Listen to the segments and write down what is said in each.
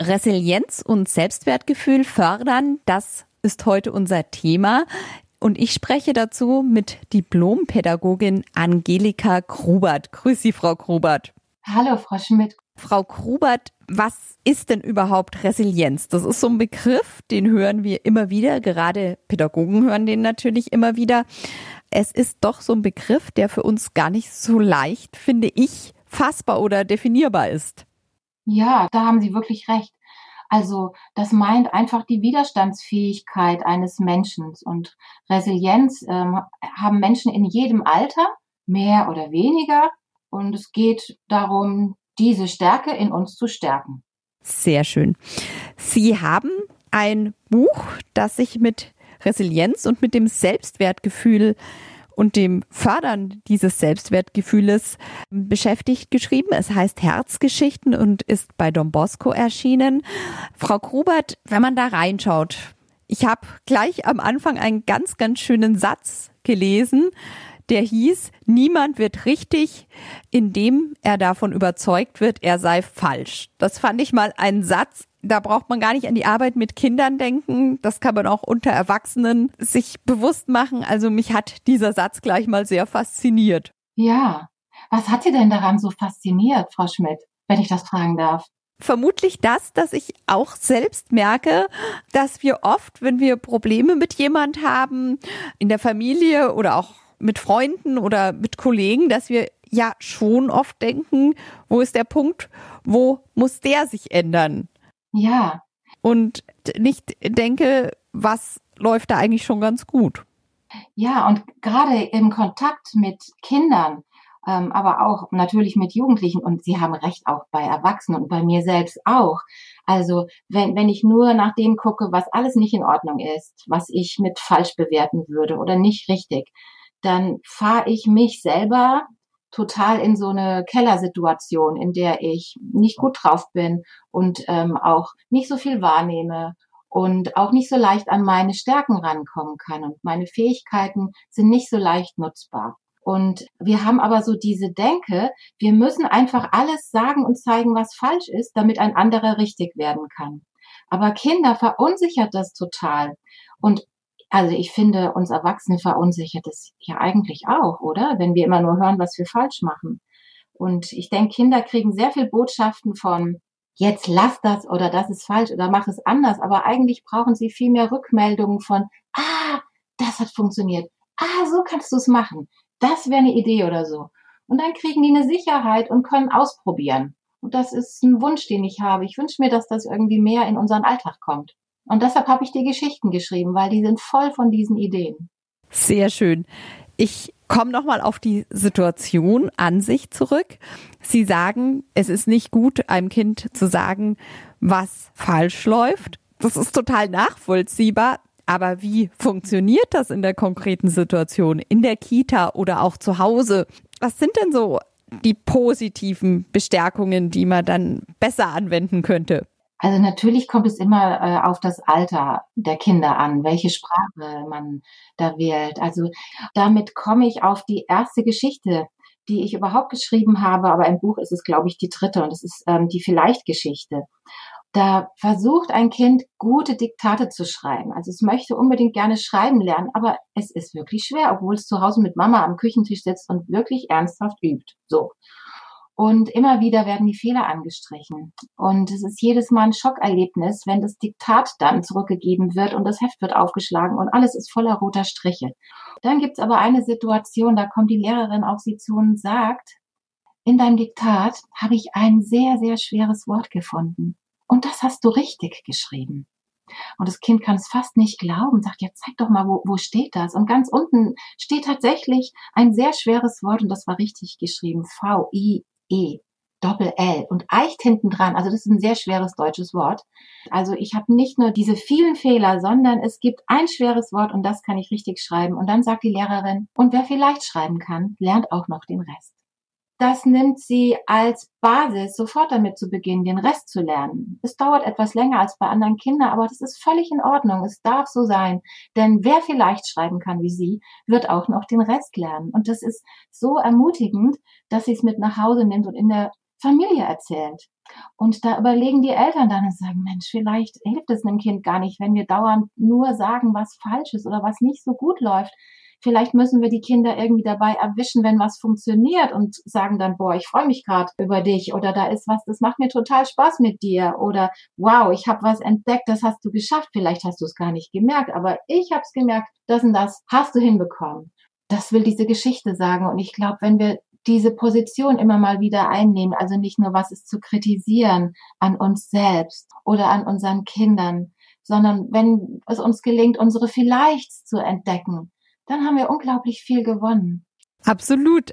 Resilienz und Selbstwertgefühl fördern, das ist heute unser Thema. Und ich spreche dazu mit Diplompädagogin Angelika Grubert. Grüß Sie, Frau Grubert. Hallo, Frau Schmidt. Frau Grubert, was ist denn überhaupt Resilienz? Das ist so ein Begriff, den hören wir immer wieder. Gerade Pädagogen hören den natürlich immer wieder. Es ist doch so ein Begriff, der für uns gar nicht so leicht, finde ich, fassbar oder definierbar ist. Ja, da haben Sie wirklich recht. Also das meint einfach die Widerstandsfähigkeit eines Menschen und Resilienz ähm, haben Menschen in jedem Alter, mehr oder weniger. Und es geht darum, diese Stärke in uns zu stärken. Sehr schön. Sie haben ein Buch, das sich mit Resilienz und mit dem Selbstwertgefühl und dem Fördern dieses Selbstwertgefühles beschäftigt geschrieben. Es heißt Herzgeschichten und ist bei Don Bosco erschienen. Frau Grubert, wenn man da reinschaut, ich habe gleich am Anfang einen ganz, ganz schönen Satz gelesen, der hieß, niemand wird richtig, indem er davon überzeugt wird, er sei falsch. Das fand ich mal einen Satz, da braucht man gar nicht an die Arbeit mit Kindern denken. Das kann man auch unter Erwachsenen sich bewusst machen. Also mich hat dieser Satz gleich mal sehr fasziniert. Ja. Was hat Sie denn daran so fasziniert, Frau Schmidt, wenn ich das fragen darf? Vermutlich das, dass ich auch selbst merke, dass wir oft, wenn wir Probleme mit jemand haben, in der Familie oder auch mit Freunden oder mit Kollegen, dass wir ja schon oft denken, wo ist der Punkt, wo muss der sich ändern? Ja. Und nicht denke, was läuft da eigentlich schon ganz gut. Ja, und gerade im Kontakt mit Kindern, ähm, aber auch natürlich mit Jugendlichen und Sie haben recht, auch bei Erwachsenen und bei mir selbst auch. Also wenn, wenn ich nur nach dem gucke, was alles nicht in Ordnung ist, was ich mit falsch bewerten würde oder nicht richtig, dann fahre ich mich selber total in so eine Kellersituation, in der ich nicht gut drauf bin und ähm, auch nicht so viel wahrnehme und auch nicht so leicht an meine Stärken rankommen kann. Und meine Fähigkeiten sind nicht so leicht nutzbar. Und wir haben aber so diese Denke, wir müssen einfach alles sagen und zeigen, was falsch ist, damit ein anderer richtig werden kann. Aber Kinder verunsichert das total. Und also ich finde, uns Erwachsene verunsichert es ja eigentlich auch, oder? Wenn wir immer nur hören, was wir falsch machen. Und ich denke, Kinder kriegen sehr viel Botschaften von, jetzt lass das oder das ist falsch oder mach es anders. Aber eigentlich brauchen sie viel mehr Rückmeldungen von, ah, das hat funktioniert. Ah, so kannst du es machen. Das wäre eine Idee oder so. Und dann kriegen die eine Sicherheit und können ausprobieren. Und das ist ein Wunsch, den ich habe. Ich wünsche mir, dass das irgendwie mehr in unseren Alltag kommt. Und deshalb habe ich die Geschichten geschrieben, weil die sind voll von diesen Ideen. Sehr schön. Ich komme nochmal auf die Situation an sich zurück. Sie sagen, es ist nicht gut, einem Kind zu sagen, was falsch läuft. Das ist total nachvollziehbar. Aber wie funktioniert das in der konkreten Situation, in der Kita oder auch zu Hause? Was sind denn so die positiven Bestärkungen, die man dann besser anwenden könnte? Also natürlich kommt es immer äh, auf das Alter der Kinder an, welche Sprache man da wählt. Also damit komme ich auf die erste Geschichte, die ich überhaupt geschrieben habe, aber im Buch ist es, glaube ich, die dritte und es ist ähm, die Vielleicht-Geschichte. Da versucht ein Kind, gute Diktate zu schreiben. Also es möchte unbedingt gerne schreiben lernen, aber es ist wirklich schwer, obwohl es zu Hause mit Mama am Küchentisch sitzt und wirklich ernsthaft übt. So. Und immer wieder werden die Fehler angestrichen. Und es ist jedes Mal ein Schockerlebnis, wenn das Diktat dann zurückgegeben wird und das Heft wird aufgeschlagen und alles ist voller roter Striche. Dann gibt's aber eine Situation, da kommt die Lehrerin auf sie zu und sagt, in deinem Diktat habe ich ein sehr, sehr schweres Wort gefunden. Und das hast du richtig geschrieben. Und das Kind kann es fast nicht glauben, sagt, ja, zeig doch mal, wo, wo steht das? Und ganz unten steht tatsächlich ein sehr schweres Wort und das war richtig geschrieben. V-I E, Doppel L und Eicht hinten dran. Also das ist ein sehr schweres deutsches Wort. Also ich habe nicht nur diese vielen Fehler, sondern es gibt ein schweres Wort und das kann ich richtig schreiben. Und dann sagt die Lehrerin, und wer vielleicht schreiben kann, lernt auch noch den Rest. Das nimmt sie als Basis, sofort damit zu beginnen, den Rest zu lernen. Es dauert etwas länger als bei anderen Kindern, aber das ist völlig in Ordnung. Es darf so sein. Denn wer vielleicht schreiben kann wie sie, wird auch noch den Rest lernen. Und das ist so ermutigend, dass sie es mit nach Hause nimmt und in der Familie erzählt. Und da überlegen die Eltern dann und sagen, Mensch, vielleicht hilft es einem Kind gar nicht, wenn wir dauernd nur sagen, was falsch ist oder was nicht so gut läuft. Vielleicht müssen wir die Kinder irgendwie dabei erwischen, wenn was funktioniert und sagen dann, boah, ich freue mich gerade über dich oder da ist was, das macht mir total Spaß mit dir oder wow, ich habe was entdeckt, das hast du geschafft. Vielleicht hast du es gar nicht gemerkt, aber ich habe es gemerkt, das und das hast du hinbekommen. Das will diese Geschichte sagen und ich glaube, wenn wir diese Position immer mal wieder einnehmen, also nicht nur was ist zu kritisieren an uns selbst oder an unseren Kindern, sondern wenn es uns gelingt, unsere Vielleichts zu entdecken, dann haben wir unglaublich viel gewonnen. Absolut.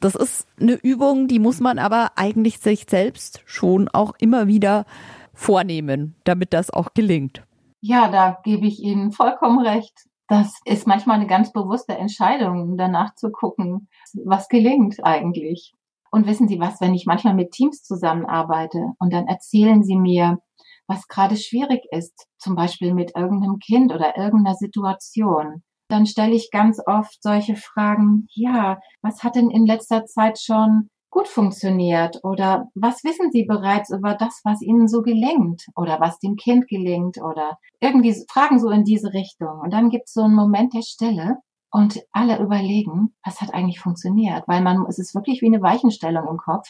Das ist eine Übung, die muss man aber eigentlich sich selbst schon auch immer wieder vornehmen, damit das auch gelingt. Ja, da gebe ich Ihnen vollkommen recht. Das ist manchmal eine ganz bewusste Entscheidung, danach zu gucken, was gelingt eigentlich. Und wissen Sie was, wenn ich manchmal mit Teams zusammenarbeite und dann erzählen sie mir, was gerade schwierig ist, zum Beispiel mit irgendeinem Kind oder irgendeiner Situation, dann stelle ich ganz oft solche Fragen, ja, was hat denn in letzter Zeit schon gut funktioniert? Oder was wissen Sie bereits über das, was Ihnen so gelingt? Oder was dem Kind gelingt? Oder irgendwie Fragen so in diese Richtung. Und dann gibt es so einen Moment der Stille und alle überlegen, was hat eigentlich funktioniert, weil man, es ist wirklich wie eine Weichenstellung im Kopf.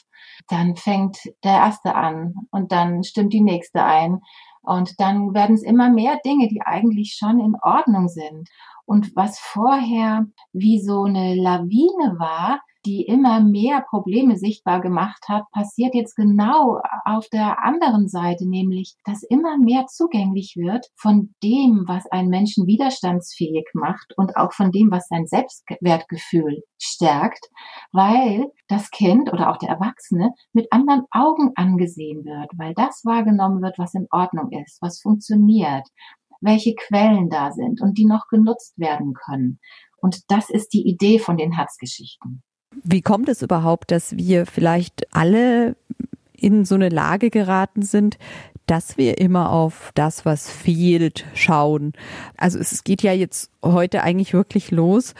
Dann fängt der erste an und dann stimmt die nächste ein und dann werden es immer mehr Dinge, die eigentlich schon in Ordnung sind. Und was vorher wie so eine Lawine war, die immer mehr Probleme sichtbar gemacht hat, passiert jetzt genau auf der anderen Seite, nämlich, dass immer mehr zugänglich wird von dem, was einen Menschen widerstandsfähig macht und auch von dem, was sein Selbstwertgefühl stärkt, weil das Kind oder auch der Erwachsene mit anderen Augen angesehen wird, weil das wahrgenommen wird, was in Ordnung ist, was funktioniert, welche Quellen da sind und die noch genutzt werden können. Und das ist die Idee von den Herzgeschichten. Wie kommt es überhaupt, dass wir vielleicht alle in so eine Lage geraten sind, dass wir immer auf das, was fehlt, schauen. Also es geht ja jetzt heute eigentlich wirklich los,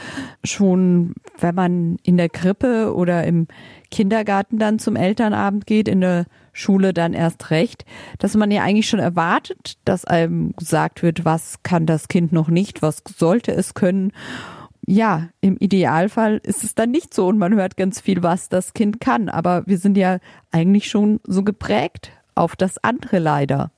schon wenn man in der Krippe oder im Kindergarten dann zum Elternabend geht, in der Schule dann erst recht, dass man ja eigentlich schon erwartet, dass einem gesagt wird, was kann das Kind noch nicht, was sollte es können ja, im Idealfall ist es dann nicht so und man hört ganz viel, was das Kind kann. Aber wir sind ja eigentlich schon so geprägt auf das andere leider.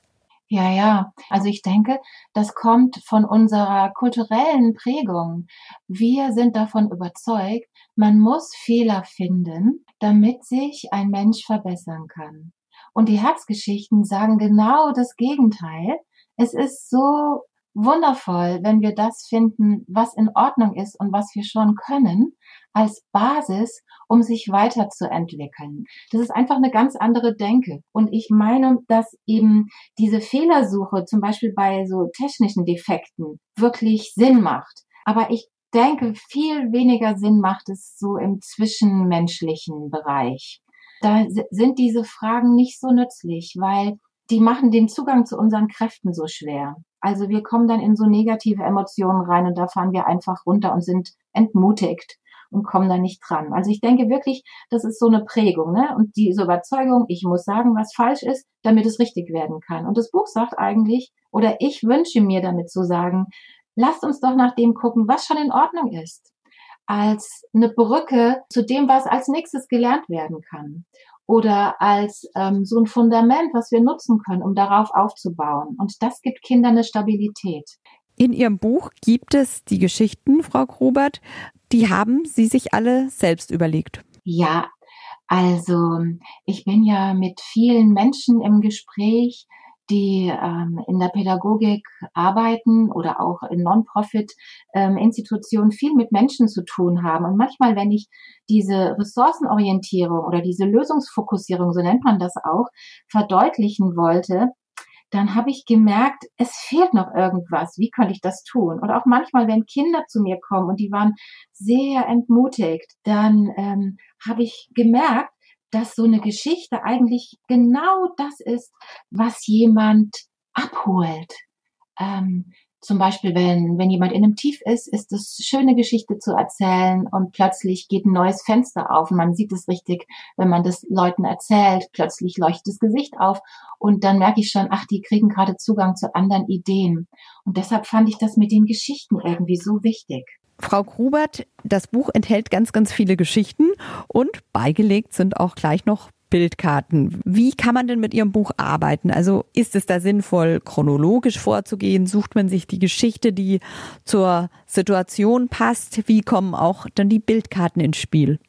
Ja, ja. Also ich denke, das kommt von unserer kulturellen Prägung. Wir sind davon überzeugt, man muss Fehler finden, damit sich ein Mensch verbessern kann. Und die Herzgeschichten sagen genau das Gegenteil. Es ist so wundervoll, wenn wir das finden, was in Ordnung ist und was wir schon können, als Basis, um sich weiterzuentwickeln. Das ist einfach eine ganz andere Denke. Und ich meine, dass eben diese Fehlersuche, zum Beispiel bei so technischen Defekten, wirklich Sinn macht. Aber ich denke, viel weniger Sinn macht es so im zwischenmenschlichen Bereich. Da sind diese Fragen nicht so nützlich, weil die machen den Zugang zu unseren Kräften so schwer. Also wir kommen dann in so negative Emotionen rein und da fahren wir einfach runter und sind entmutigt und kommen da nicht dran. Also ich denke wirklich, das ist so eine Prägung, ne? Und diese Überzeugung, ich muss sagen, was falsch ist, damit es richtig werden kann. Und das Buch sagt eigentlich, oder ich wünsche mir damit zu sagen, lasst uns doch nach dem gucken, was schon in Ordnung ist als eine Brücke zu dem, was als nächstes gelernt werden kann oder als ähm, so ein Fundament, was wir nutzen können, um darauf aufzubauen. Und das gibt Kindern eine Stabilität. In Ihrem Buch gibt es die Geschichten, Frau Grobert, die haben Sie sich alle selbst überlegt. Ja, also ich bin ja mit vielen Menschen im Gespräch, die ähm, in der Pädagogik arbeiten oder auch in Non-Profit-Institutionen ähm, viel mit Menschen zu tun haben. Und manchmal, wenn ich diese Ressourcenorientierung oder diese Lösungsfokussierung, so nennt man das auch, verdeutlichen wollte, dann habe ich gemerkt, es fehlt noch irgendwas. Wie könnte ich das tun? Und auch manchmal, wenn Kinder zu mir kommen und die waren sehr entmutigt, dann ähm, habe ich gemerkt, dass so eine Geschichte eigentlich genau das ist, was jemand abholt. Ähm, Zum Beispiel, wenn, wenn jemand in einem Tief ist, ist es schöne Geschichte zu erzählen und plötzlich geht ein neues Fenster auf und man sieht es richtig, wenn man das Leuten erzählt, plötzlich leuchtet das Gesicht auf und dann merke ich schon, ach, die kriegen gerade Zugang zu anderen Ideen. Und deshalb fand ich das mit den Geschichten irgendwie so wichtig. Frau Grubert, das Buch enthält ganz, ganz viele Geschichten und beigelegt sind auch gleich noch Bildkarten. Wie kann man denn mit Ihrem Buch arbeiten? Also ist es da sinnvoll, chronologisch vorzugehen? Sucht man sich die Geschichte, die zur Situation passt? Wie kommen auch dann die Bildkarten ins Spiel?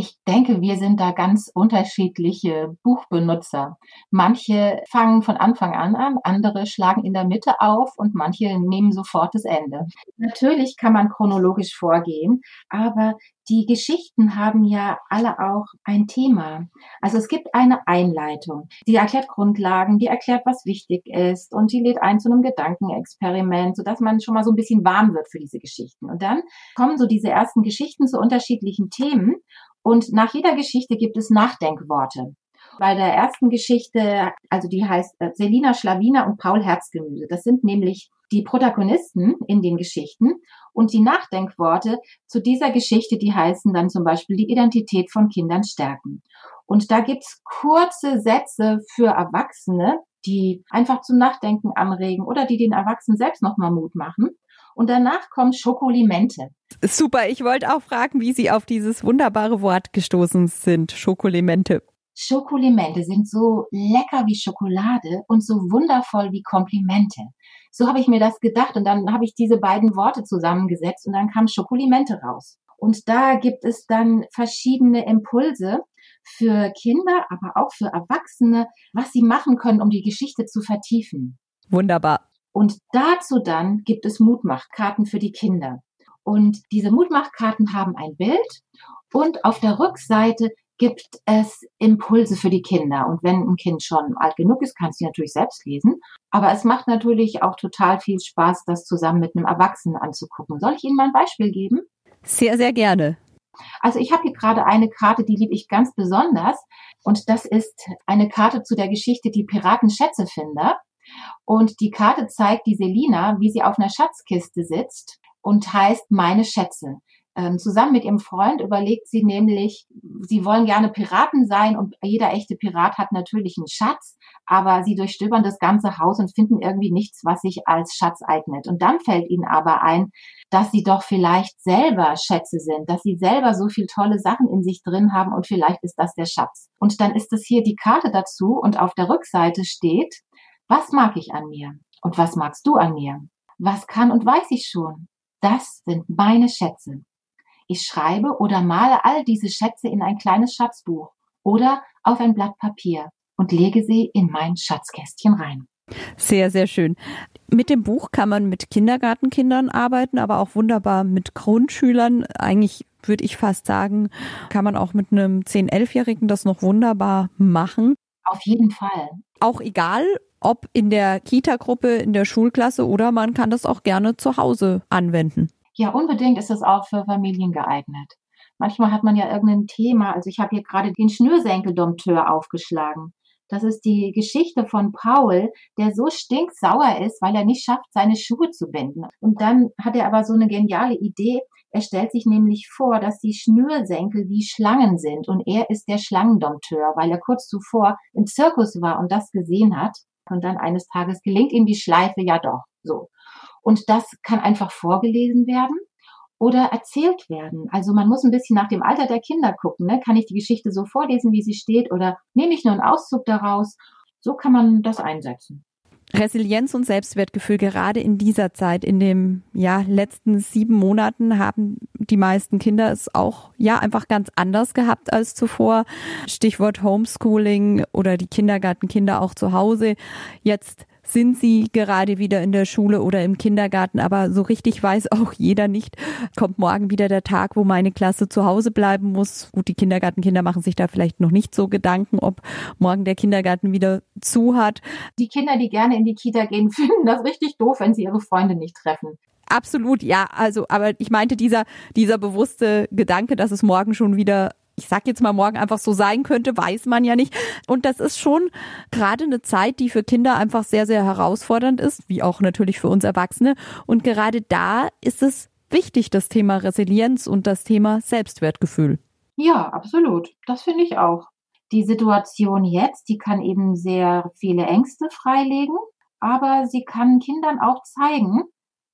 Ich denke, wir sind da ganz unterschiedliche Buchbenutzer. Manche fangen von Anfang an an, andere schlagen in der Mitte auf und manche nehmen sofort das Ende. Natürlich kann man chronologisch vorgehen, aber die Geschichten haben ja alle auch ein Thema. Also es gibt eine Einleitung, die erklärt Grundlagen, die erklärt, was wichtig ist und die lädt ein zu einem Gedankenexperiment, sodass man schon mal so ein bisschen warm wird für diese Geschichten. Und dann kommen so diese ersten Geschichten zu unterschiedlichen Themen und nach jeder Geschichte gibt es Nachdenkworte. Bei der ersten Geschichte, also die heißt äh, Selina Schlawiner und Paul Herzgemüse. Das sind nämlich die Protagonisten in den Geschichten und die Nachdenkworte zu dieser Geschichte, die heißen dann zum Beispiel die Identität von Kindern stärken. Und da gibt's kurze Sätze für Erwachsene, die einfach zum Nachdenken anregen oder die den Erwachsenen selbst nochmal Mut machen. Und danach kommt Schokolimente. Super, ich wollte auch fragen, wie Sie auf dieses wunderbare Wort gestoßen sind, Schokolimente. Schokolimente sind so lecker wie Schokolade und so wundervoll wie Komplimente. So habe ich mir das gedacht und dann habe ich diese beiden Worte zusammengesetzt und dann kam Schokolimente raus. Und da gibt es dann verschiedene Impulse für Kinder, aber auch für Erwachsene, was sie machen können, um die Geschichte zu vertiefen. Wunderbar. Und dazu dann gibt es Mutmachkarten für die Kinder. Und diese Mutmachkarten haben ein Bild und auf der Rückseite gibt es Impulse für die Kinder. Und wenn ein Kind schon alt genug ist, kann es sie natürlich selbst lesen. Aber es macht natürlich auch total viel Spaß, das zusammen mit einem Erwachsenen anzugucken. Soll ich Ihnen mal ein Beispiel geben? Sehr, sehr gerne. Also ich habe hier gerade eine Karte, die liebe ich ganz besonders. Und das ist eine Karte zu der Geschichte Die Piraten-Schätzefinder. Und die Karte zeigt die Selina, wie sie auf einer Schatzkiste sitzt und heißt Meine Schätze. Ähm, zusammen mit ihrem Freund überlegt sie nämlich, sie wollen gerne Piraten sein und jeder echte Pirat hat natürlich einen Schatz, aber sie durchstöbern das ganze Haus und finden irgendwie nichts, was sich als Schatz eignet. Und dann fällt ihnen aber ein, dass sie doch vielleicht selber Schätze sind, dass sie selber so viel tolle Sachen in sich drin haben und vielleicht ist das der Schatz. Und dann ist es hier die Karte dazu und auf der Rückseite steht, was mag ich an mir? Und was magst du an mir? Was kann und weiß ich schon? Das sind meine Schätze. Ich schreibe oder male all diese Schätze in ein kleines Schatzbuch oder auf ein Blatt Papier und lege sie in mein Schatzkästchen rein. Sehr, sehr schön. Mit dem Buch kann man mit Kindergartenkindern arbeiten, aber auch wunderbar mit Grundschülern. Eigentlich würde ich fast sagen, kann man auch mit einem 10-, 11-Jährigen das noch wunderbar machen. Auf jeden Fall. Auch egal, ob in der Kita-Gruppe, in der Schulklasse oder man kann das auch gerne zu Hause anwenden. Ja, unbedingt ist es auch für Familien geeignet. Manchmal hat man ja irgendein Thema. Also ich habe hier gerade den Schnürsenkeldompteur aufgeschlagen. Das ist die Geschichte von Paul, der so stinksauer ist, weil er nicht schafft, seine Schuhe zu binden. Und dann hat er aber so eine geniale Idee. Er stellt sich nämlich vor, dass die Schnürsenkel wie Schlangen sind und er ist der Schlangendompteur, weil er kurz zuvor im Zirkus war und das gesehen hat. Und dann eines Tages gelingt ihm die Schleife ja doch so. Und das kann einfach vorgelesen werden oder erzählt werden. Also man muss ein bisschen nach dem Alter der Kinder gucken. Ne? Kann ich die Geschichte so vorlesen, wie sie steht, oder nehme ich nur einen Auszug daraus? So kann man das einsetzen. Resilienz und Selbstwertgefühl gerade in dieser Zeit, in den ja, letzten sieben Monaten haben die meisten Kinder es auch ja einfach ganz anders gehabt als zuvor. Stichwort Homeschooling oder die Kindergartenkinder auch zu Hause. Jetzt sind sie gerade wieder in der Schule oder im Kindergarten, aber so richtig weiß auch jeder nicht, kommt morgen wieder der Tag, wo meine Klasse zu Hause bleiben muss. Gut, die Kindergartenkinder machen sich da vielleicht noch nicht so Gedanken, ob morgen der Kindergarten wieder zu hat. Die Kinder, die gerne in die Kita gehen, finden das richtig doof, wenn sie ihre Freunde nicht treffen. Absolut, ja. Also, aber ich meinte dieser, dieser bewusste Gedanke, dass es morgen schon wieder ich sag jetzt mal morgen einfach so sein könnte, weiß man ja nicht. Und das ist schon gerade eine Zeit, die für Kinder einfach sehr, sehr herausfordernd ist, wie auch natürlich für uns Erwachsene. Und gerade da ist es wichtig, das Thema Resilienz und das Thema Selbstwertgefühl. Ja, absolut. Das finde ich auch. Die Situation jetzt, die kann eben sehr viele Ängste freilegen, aber sie kann Kindern auch zeigen,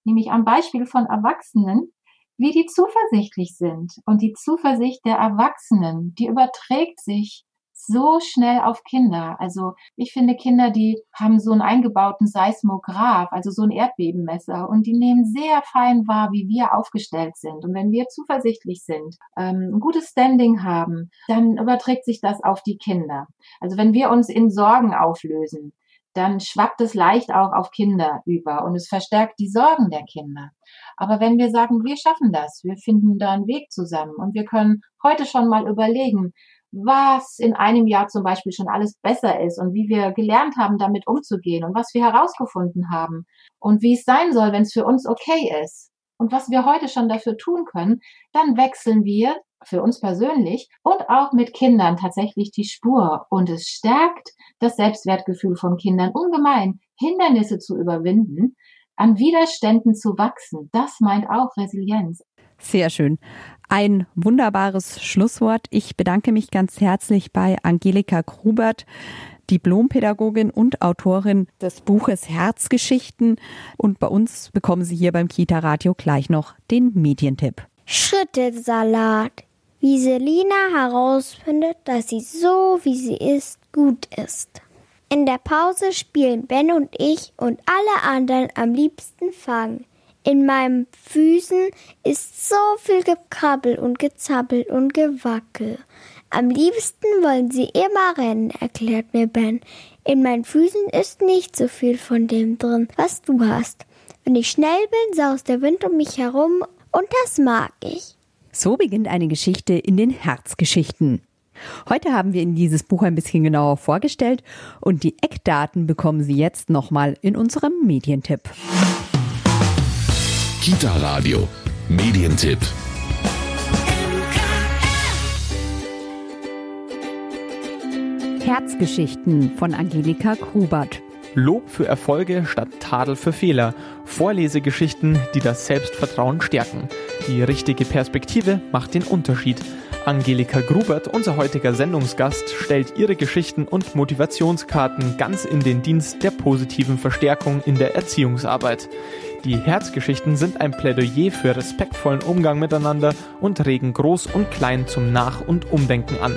nämlich am Beispiel von Erwachsenen, wie die zuversichtlich sind. Und die Zuversicht der Erwachsenen, die überträgt sich so schnell auf Kinder. Also ich finde Kinder, die haben so einen eingebauten Seismograph, also so ein Erdbebenmesser und die nehmen sehr fein wahr, wie wir aufgestellt sind. Und wenn wir zuversichtlich sind, ähm, ein gutes Standing haben, dann überträgt sich das auf die Kinder. Also wenn wir uns in Sorgen auflösen, dann schwappt es leicht auch auf Kinder über und es verstärkt die Sorgen der Kinder. Aber wenn wir sagen, wir schaffen das, wir finden da einen Weg zusammen und wir können heute schon mal überlegen, was in einem Jahr zum Beispiel schon alles besser ist und wie wir gelernt haben, damit umzugehen und was wir herausgefunden haben und wie es sein soll, wenn es für uns okay ist und was wir heute schon dafür tun können, dann wechseln wir für uns persönlich und auch mit Kindern tatsächlich die Spur und es stärkt das Selbstwertgefühl von Kindern ungemein, Hindernisse zu überwinden, an Widerständen zu wachsen. Das meint auch Resilienz. Sehr schön. Ein wunderbares Schlusswort. Ich bedanke mich ganz herzlich bei Angelika Grubert, Diplompädagogin und Autorin des Buches Herzgeschichten. Und bei uns bekommen Sie hier beim Kita Radio gleich noch den Medientipp. Schrittesalat. Wie Selina herausfindet, dass sie so, wie sie ist, gut ist. In der Pause spielen Ben und ich und alle anderen am liebsten Fangen. In meinen Füßen ist so viel Gekrabbel und Gezappel und Gewackel. Am liebsten wollen sie immer rennen, erklärt mir Ben. In meinen Füßen ist nicht so viel von dem drin, was du hast. Wenn ich schnell bin, saust der Wind um mich herum und das mag ich. So beginnt eine Geschichte in den Herzgeschichten. Heute haben wir Ihnen dieses Buch ein bisschen genauer vorgestellt und die Eckdaten bekommen Sie jetzt nochmal in unserem Medientipp. Kita Radio, Medientipp. Herzgeschichten von Angelika Grubert. Lob für Erfolge statt Tadel für Fehler. Vorlesegeschichten, die das Selbstvertrauen stärken. Die richtige Perspektive macht den Unterschied. Angelika Grubert, unser heutiger Sendungsgast, stellt ihre Geschichten und Motivationskarten ganz in den Dienst der positiven Verstärkung in der Erziehungsarbeit. Die Herzgeschichten sind ein Plädoyer für respektvollen Umgang miteinander und regen Groß und Klein zum Nach- und Umdenken an.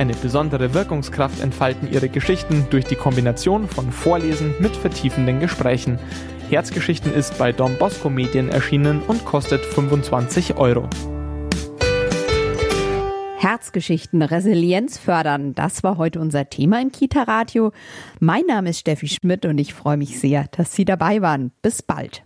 Eine besondere Wirkungskraft entfalten ihre Geschichten durch die Kombination von Vorlesen mit vertiefenden Gesprächen. Herzgeschichten ist bei Don Bosco Medien erschienen und kostet 25 Euro. Herzgeschichten, Resilienz fördern, das war heute unser Thema im Kita Radio. Mein Name ist Steffi Schmidt und ich freue mich sehr, dass Sie dabei waren. Bis bald.